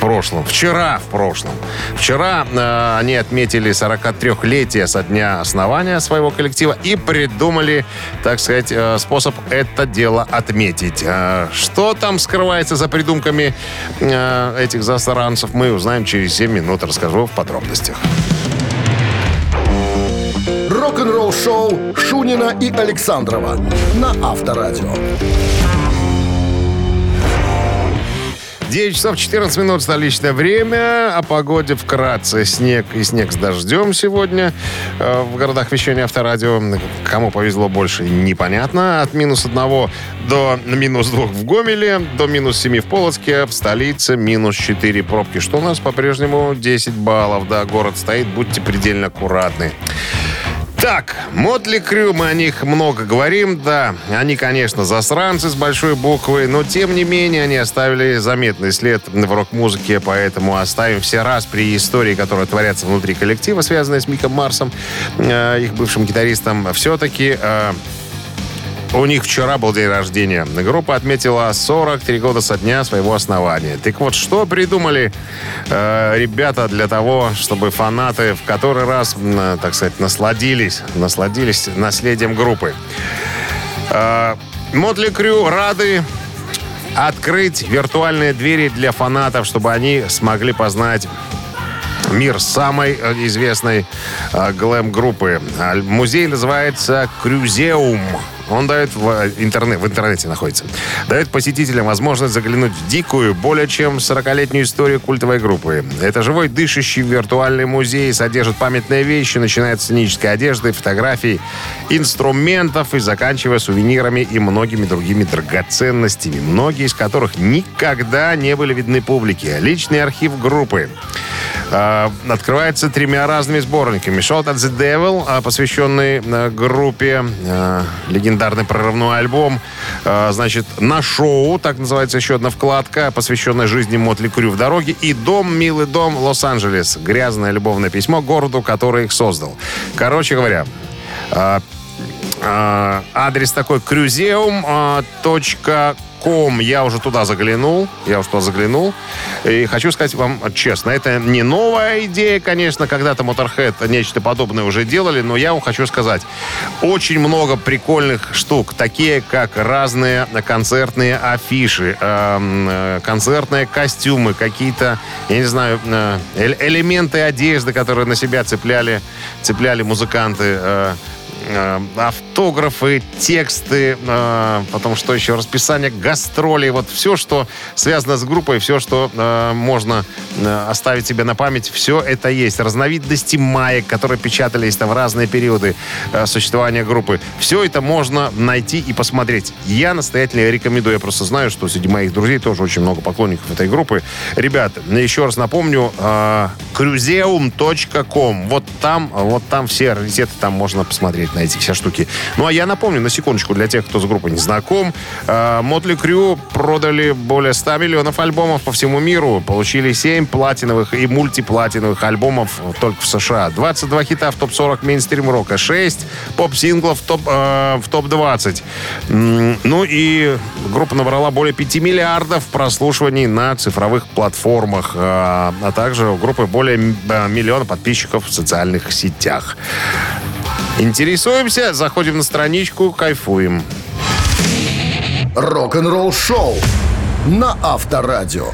прошлом, вчера в прошлом. Вчера э, они отметили 43-летие со дня основания своего коллектива и придумали, так сказать, э, способ это дело отметить. Э, что там скрывается за придумками э, этих засранцев, мы узнаем через 7 минут. Расскажу в подробностях. Рок-н-ролл-шоу Шунина и Александрова на Авторадио. 9 часов 14 минут столичное время. О погоде вкратце. Снег и снег с дождем сегодня э, в городах вещания авторадио. Кому повезло больше, непонятно. От минус 1 до минус 2 в Гомеле, до минус 7 в Полоцке, в столице минус 4 пробки. Что у нас по-прежнему 10 баллов. Да, город стоит, будьте предельно аккуратны. Так, Мотли Крю, мы о них много говорим, да. Они, конечно, засранцы с большой буквы, но тем не менее они оставили заметный след в рок-музыке, поэтому оставим все раз при истории, которые творятся внутри коллектива, связанные с Миком Марсом, э, их бывшим гитаристом. Все-таки э, у них вчера был день рождения. Группа отметила 43 года со дня своего основания. Так вот, что придумали э, ребята для того, чтобы фанаты в который раз, м, так сказать, насладились, насладились наследием группы. Мотли Крю рады открыть виртуальные двери для фанатов, чтобы они смогли познать мир самой э, известной э, глэм-группы. Музей называется «Крюзеум». Он дает в, интернет, в интернете находится. Дает посетителям возможность заглянуть в дикую, более чем 40-летнюю историю культовой группы. Это живой, дышащий виртуальный музей содержит памятные вещи, начиная от сценической одежды, фотографий, инструментов и заканчивая сувенирами и многими другими драгоценностями, многие из которых никогда не были видны публике. Личный архив группы э, открывается тремя разными сборниками. Shot at the Devil, э, посвященный э, группе, легендарный прорывной альбом. Значит, на шоу, так называется еще одна вкладка, посвященная жизни Мотли Крю в дороге. И дом, милый дом, Лос-Анджелес. Грязное любовное письмо городу, который их создал. Короче говоря, адрес такой крюзеум точка ком. Я уже туда заглянул. Я уже туда заглянул. И хочу сказать вам честно, это не новая идея, конечно. Когда-то Motorhead нечто подобное уже делали, но я вам хочу сказать, очень много прикольных штук, такие как разные концертные афиши, эм, э, концертные костюмы, какие-то, я не знаю, э, элементы одежды, которые на себя цепляли, цепляли музыканты, э, автографы, тексты, э, потом что еще, расписание гастролей, вот все, что связано с группой, все, что э, можно э, оставить себе на память, все это есть. Разновидности маек, которые печатались там в разные периоды э, существования группы. Все это можно найти и посмотреть. Я настоятельно рекомендую. Я просто знаю, что среди моих друзей тоже очень много поклонников этой группы. Ребята, еще раз напомню, э, cruzeum.com. Вот там, вот там все раритеты, там можно посмотреть на эти все штуки. Ну, а я напомню, на секундочку, для тех, кто с группой не знаком, Mötley Crüe продали более 100 миллионов альбомов по всему миру, получили 7 платиновых и мультиплатиновых альбомов только в США, 22 хита в топ-40 мейнстрим-рока, 6 поп-синглов в топ- э, в топ-20. М, Ну и группа набрала более 5 миллиардов прослушиваний на цифровых платформах, а а также у группы более э, миллиона подписчиков в социальных сетях. Интересуемся, заходим на страничку, кайфуем. Рок-н-ролл шоу на Авторадио.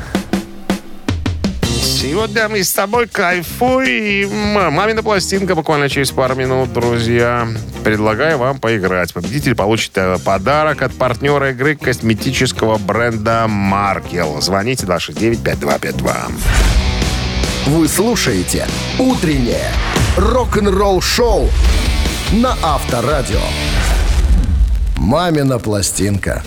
Сегодня мы с тобой кайфуем. Мамина пластинка буквально через пару минут, друзья. Предлагаю вам поиграть. Победитель получит э, подарок от партнера игры косметического бренда Маркел. Звоните 269-5252. Вы слушаете «Утреннее рок-н-ролл шоу» на Авторадио. «Мамина пластинка».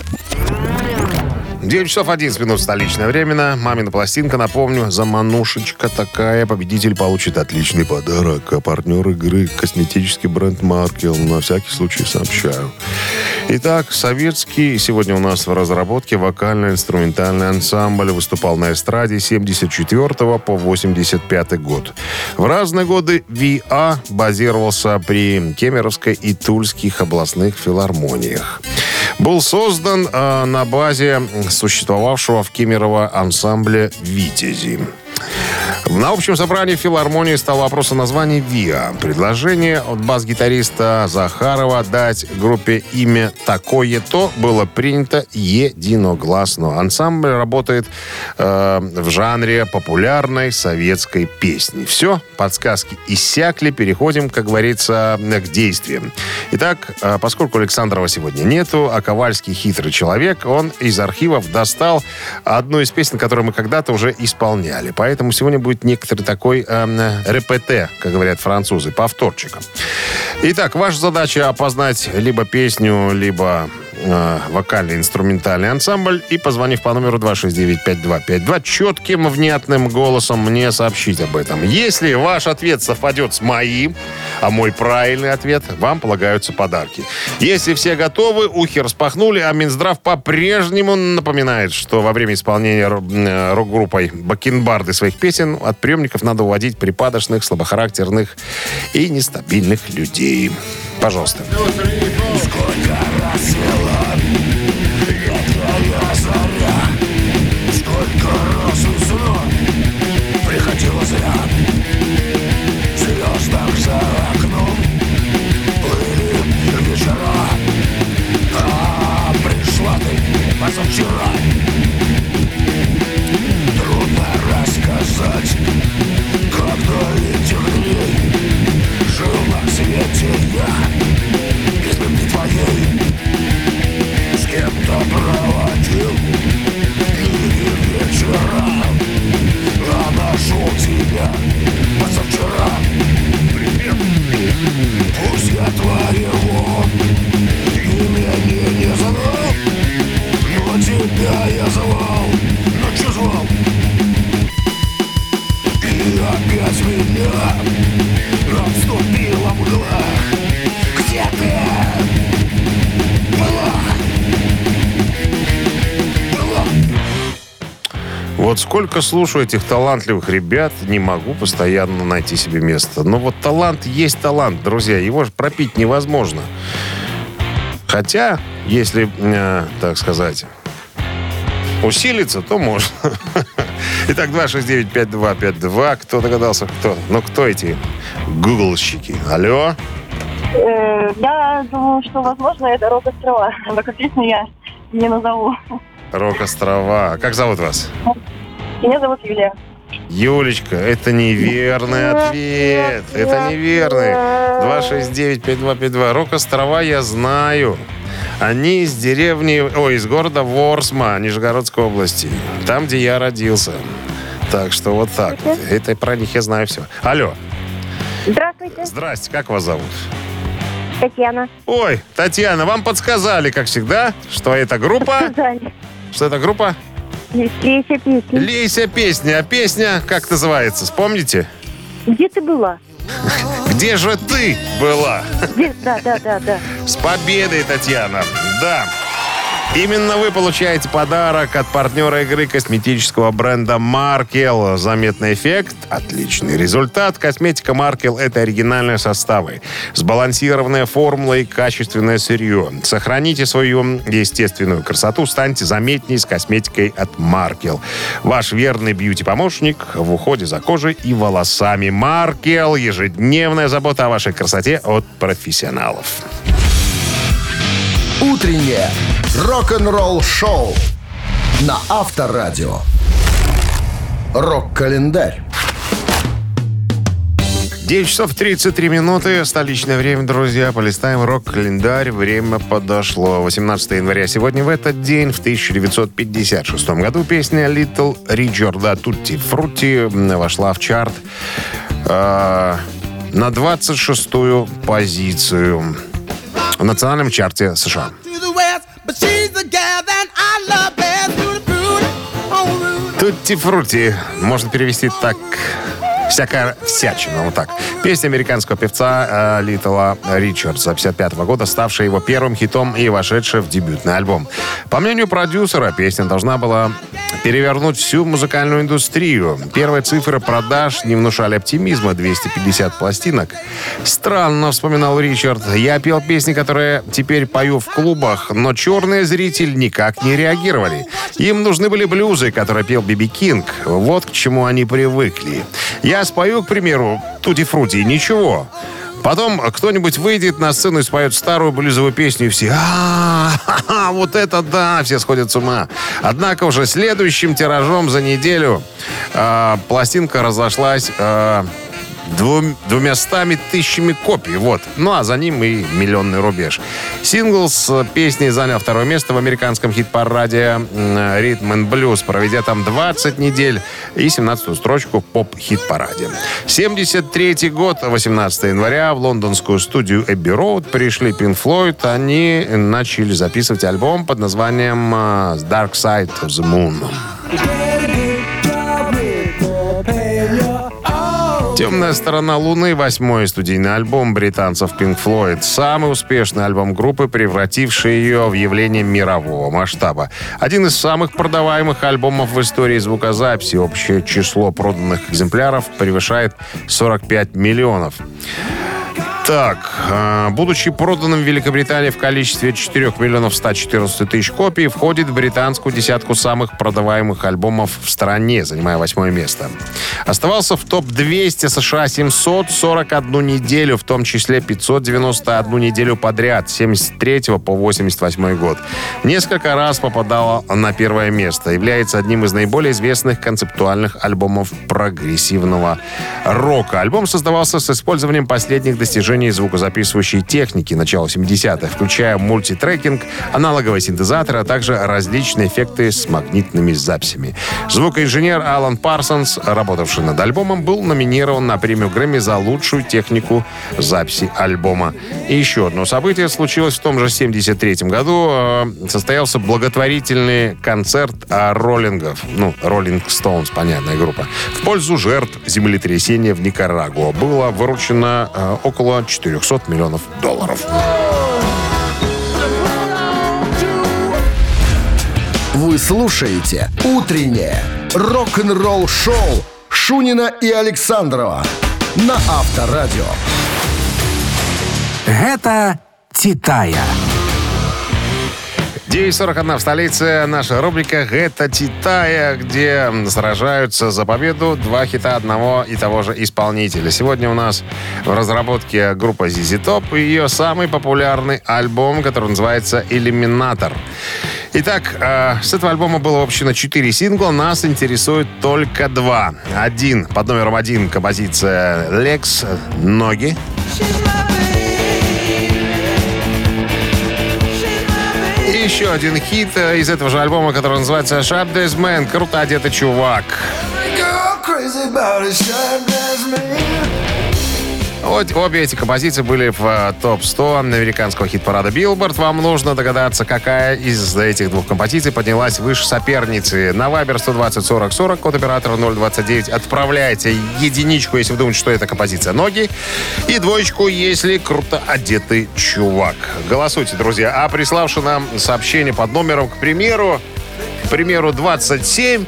9 часов 11 минут столичное время. Мамина пластинка, напомню, заманушечка такая. Победитель получит отличный подарок. А партнер игры косметический бренд Маркел. На всякий случай сообщаю. Итак, советский сегодня у нас в разработке вокально-инструментальный ансамбль выступал на эстраде с 74 по 85 год. В разные годы ВИА базировался при Кемеровской и Тульских областных филармониях. Был создан э, на базе существовавшего в Кемерово ансамбля «Витязи». На общем собрании филармонии стал вопрос о названии ВИА. Предложение от бас-гитариста Захарова дать группе имя такое-то было принято единогласно. Ансамбль работает э, в жанре популярной советской песни. Все, подсказки иссякли, переходим, как говорится, к действиям. Итак, э, поскольку Александрова сегодня нету, а Ковальский хитрый человек, он из архивов достал одну из песен, которую мы когда-то уже исполняли. Поэтому сегодня будет некоторый такой э, репете, как говорят французы, повторчик. Итак, ваша задача опознать либо песню, либо э, вокально-инструментальный ансамбль и, позвонив по номеру 269-5252, четким, внятным голосом мне сообщить об этом. Если ваш ответ совпадет с моим, а мой правильный ответ, вам полагаются подарки. Если все готовы, ухи распахнули, а Минздрав по-прежнему напоминает, что во время исполнения э, рок-группой Бакенбарды своих песен от приемников надо уводить припадочных, слабохарактерных и нестабильных людей. Пожалуйста. Вот сколько слушаю этих талантливых ребят, не могу постоянно найти себе место. Но вот талант есть талант, друзья. Его же пропить невозможно. Хотя, если, э, так сказать, усилиться, то можно. Итак, 269-5252. Кто догадался, кто? Ну, кто эти гуглщики? Алло? Э, Я думаю, что, возможно, это рок-острова. Только песню я не назову. Рок-острова. Как зовут вас? Меня зовут Юлия. Юлечка, это неверный ответ. Это неверный. 269-5252. Рок-острова я знаю. Они из деревни, ой, из города Ворсма, Нижегородской области. Там, где я родился. Так что вот так вот. Это про них я знаю все. Алло. Здравствуйте, Здрасте, как вас зовут? Татьяна. Ой, Татьяна, вам подсказали, как всегда, что это группа... Сказали. Что это группа? Лейся песни. Лейся песня. А песня как называется? Вспомните? Где ты была? Где же ты была? Где? Да, да, да, да. С победой, Татьяна! Да. Именно вы получаете подарок от партнера игры косметического бренда Маркел. Заметный эффект, отличный результат. Косметика Маркел – это оригинальные составы, сбалансированная формула и качественное сырье. Сохраните свою естественную красоту, станьте заметнее с косметикой от Маркел. Ваш верный бьюти-помощник в уходе за кожей и волосами. Маркел – ежедневная забота о вашей красоте от профессионалов. Утреннее рок-н-ролл-шоу на Авторадио. Рок-календарь. 9 часов 33 минуты. Столичное время, друзья. Полистаем рок-календарь. Время подошло. 18 января. Сегодня в этот день, в 1956 году, песня Little Richard Tutti Frutti вошла в чарт э, на 26-ю позицию в национальном чарте США. Тутти Фрути. Можно перевести так всякая всячина, вот так. Песня американского певца э, Литла Ричардса 55 года, ставшая его первым хитом и вошедшая в дебютный альбом. По мнению продюсера, песня должна была перевернуть всю музыкальную индустрию. Первые цифры продаж не внушали оптимизма. 250 пластинок. Странно, вспоминал Ричард. Я пел песни, которые теперь пою в клубах, но черные зрители никак не реагировали. Им нужны были блюзы, которые пел Биби Кинг. Вот к чему они привыкли. Я спою, к примеру, Тути Фрути, ничего. Потом кто-нибудь выйдет на сцену и споет старую блюзовую песню, и все а, вот это да, все сходят с ума. Однако уже следующим тиражом за неделю э, пластинка разошлась э, двум, двумястами тысячами копий. Вот. Ну, а за ним и миллионный рубеж. Сингл с песней занял второе место в американском хит-параде «Ритм and Blues», проведя там 20 недель и 17-ю строчку в поп-хит-параде. 73 год, 18 января, в лондонскую студию Эбби Роуд пришли Pink Floyd. Они начали записывать альбом под названием э, «Dark Side of the Moon». «Темная сторона Луны» — восьмой студийный альбом британцев Pink Floyd. Самый успешный альбом группы, превративший ее в явление мирового масштаба. Один из самых продаваемых альбомов в истории звукозаписи. Общее число проданных экземпляров превышает 45 миллионов. Так, э, будучи проданным в Великобритании в количестве 4 миллионов 114 тысяч копий, входит в британскую десятку самых продаваемых альбомов в стране, занимая восьмое место. Оставался в топ-200 США 741 неделю, в том числе 591 неделю подряд, с 73 по 88 год. Несколько раз попадала на первое место. Является одним из наиболее известных концептуальных альбомов прогрессивного рока. Альбом создавался с использованием последних достижений звукозаписывающей техники начала 70-х, включая мультитрекинг, аналоговый синтезатор, а также различные эффекты с магнитными записями. Звукоинженер Алан Парсонс, работавший над альбомом, был номинирован на премию Грэмми за лучшую технику записи альбома. И еще одно событие случилось в том же 73 году. Э, Состоялся благотворительный концерт роллингов, ну, Роллинг Стоунс, понятная группа, в пользу жертв землетрясения в Никарагуа. Было выручено э, около 400 миллионов долларов. Вы слушаете «Утреннее рок-н-ролл-шоу» Шунина и Александрова на Авторадио. Гэта Титая. 9.41 в столице. Наша рубрика «Это Титая», где сражаются за победу два хита одного и того же исполнителя. Сегодня у нас в разработке группа ZZ Top и ее самый популярный альбом, который называется «Иллюминатор». Итак, э, с этого альбома было выпущено 4 сингла. Нас интересует только два. Один, под номером один композиция «Лекс. Ноги». Еще один хит э, из этого же альбома, который называется «Sharp Days Man». Круто одетый чувак. Вот обе эти композиции были в э, топ-100 американского хит-парада Billboard. Вам нужно догадаться, какая из этих двух композиций поднялась выше соперницы. На Viber 120 40 40, код оператора 029. Отправляйте единичку, если вы думаете, что это композиция «Ноги», и двоечку, если круто одетый чувак. Голосуйте, друзья. А приславший нам сообщение под номером, к примеру, к примеру, 27,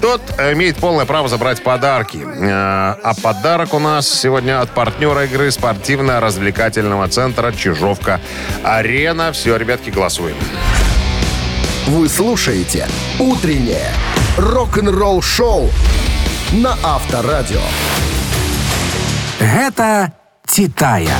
тот имеет полное право забрать подарки. Э, А подарок у нас сегодня от партнера игры спортивно-развлекательного центра «Чижовка-Арена». Все, ребятки, голосуем. Вы слушаете «Утреннее рок-н-ролл-шоу» на Авторадио. Гэта «Титая».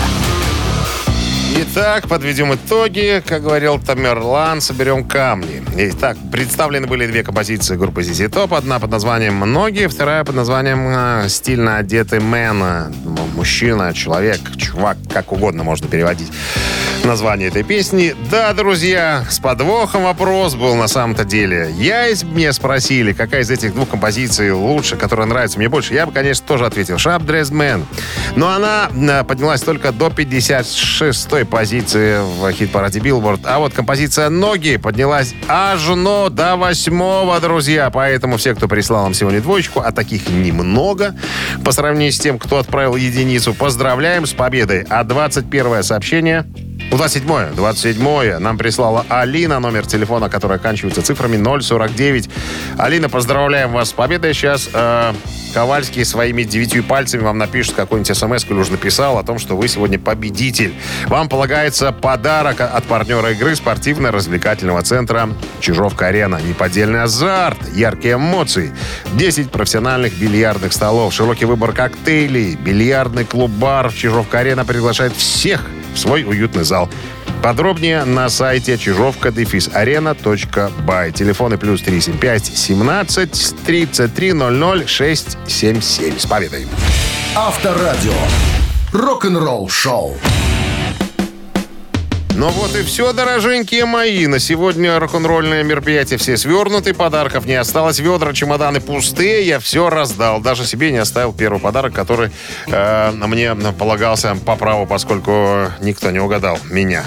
Итак, подведем итоги. Как говорил Тамерлан, соберем камни. Итак, представлены были две композиции группы ZZ Top. Одна под названием «Многие», вторая под названием э, «Стильно одетый мэн». Мужчина, человек, чувак, как угодно можно переводить название этой песни. Да, друзья, с подвохом вопрос был на самом-то деле. Я, бы меня спросили, какая из этих двух композиций лучше, которая нравится мне больше, я бы, конечно, тоже ответил «Sharp Dressed Man». Но она э, поднялась только до 56-й позиции в хит-параде Billboard. А вот композиция «Ноги» поднялась аж но до восьмого, друзья. Поэтому все, кто прислал нам сегодня двоечку, а таких немного, по сравнению с тем, кто отправил единицу, поздравляем с победой. А 21 сообщение... Ну, 27-е. 27-е нам прислала Алина, номер телефона, который оканчивается цифрами 049. Алина, поздравляем вас с победой. Сейчас э, Ковальский своими девятью пальцами вам напишет какой-нибудь смс или уже написал о том, что вы сегодня победитель. Вам полагается подарок от партнера игры спортивно-развлекательного центра «Чижовка-арена». Неподдельный азарт, яркие эмоции, 10 профессиональных бильярдных столов, широкий выбор коктейлей, бильярдный клуб-бар «Чижовка-арена» приглашает всех в свой уютный зал. Подробнее на сайте чижовка арена.бай. Телефоны плюс 375 17 33 00 677. С победой! Авторадио. Рок-н-ролл шоу. Ну вот и все, дороженькие мои. На сегодня рок-н-ролльное мероприятие все свернуты, подарков не осталось, ведра, чемоданы пустые, я все раздал. Даже себе не оставил первый подарок, который э, мне полагался по праву, поскольку никто не угадал меня.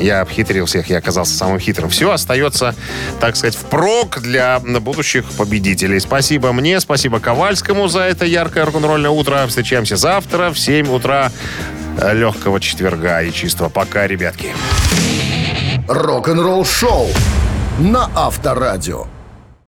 Я обхитрил всех, я оказался самым хитрым. Все остается, так сказать, впрок для будущих победителей. Спасибо мне, спасибо Ковальскому за это яркое рок-н-ролльное утро. Встречаемся завтра в 7 утра легкого четверга и чистого. Пока, ребятки. Рок-н-ролл шоу на Авторадио.